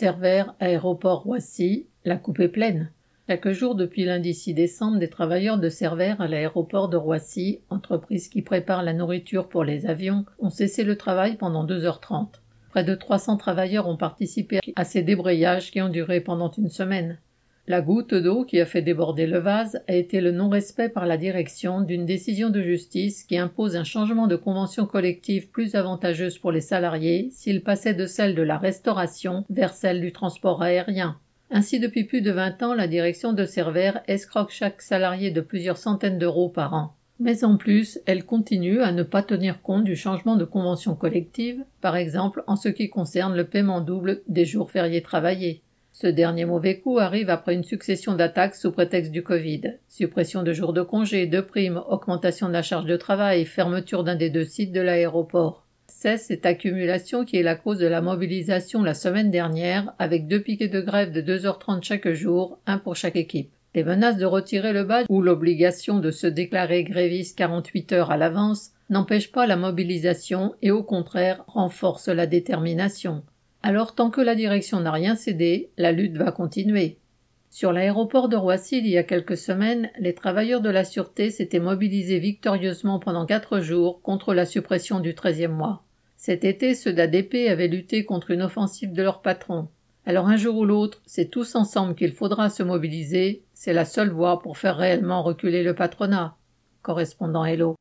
Cervère, aéroport Roissy, la coupe est pleine. Chaque jour depuis lundi 6 décembre, des travailleurs de Cervère à l'aéroport de Roissy, entreprise qui prépare la nourriture pour les avions, ont cessé le travail pendant 2h30. Près de 300 travailleurs ont participé à ces débrayages qui ont duré pendant une semaine. La goutte d'eau qui a fait déborder le vase a été le non-respect par la direction d'une décision de justice qui impose un changement de convention collective plus avantageuse pour les salariés s'ils passaient de celle de la restauration vers celle du transport aérien. Ainsi, depuis plus de 20 ans, la direction de Cervère escroque chaque salarié de plusieurs centaines d'euros par an. Mais en plus, elle continue à ne pas tenir compte du changement de convention collective, par exemple en ce qui concerne le paiement double des jours fériés travaillés. Ce dernier mauvais coup arrive après une succession d'attaques sous prétexte du Covid. Suppression de jours de congé, de primes, augmentation de la charge de travail, fermeture d'un des deux sites de l'aéroport. C'est cette accumulation qui est la cause de la mobilisation la semaine dernière, avec deux piquets de grève de 2h30 chaque jour, un pour chaque équipe. Les menaces de retirer le badge ou l'obligation de se déclarer gréviste 48 heures à l'avance n'empêchent pas la mobilisation et au contraire renforcent la détermination. Alors tant que la direction n'a rien cédé, la lutte va continuer. Sur l'aéroport de Roissy, il y a quelques semaines, les travailleurs de la sûreté s'étaient mobilisés victorieusement pendant quatre jours contre la suppression du treizième mois. Cet été, ceux d'ADP avaient lutté contre une offensive de leur patron. Alors un jour ou l'autre, c'est tous ensemble qu'il faudra se mobiliser, c'est la seule voie pour faire réellement reculer le patronat. Correspondant Hello.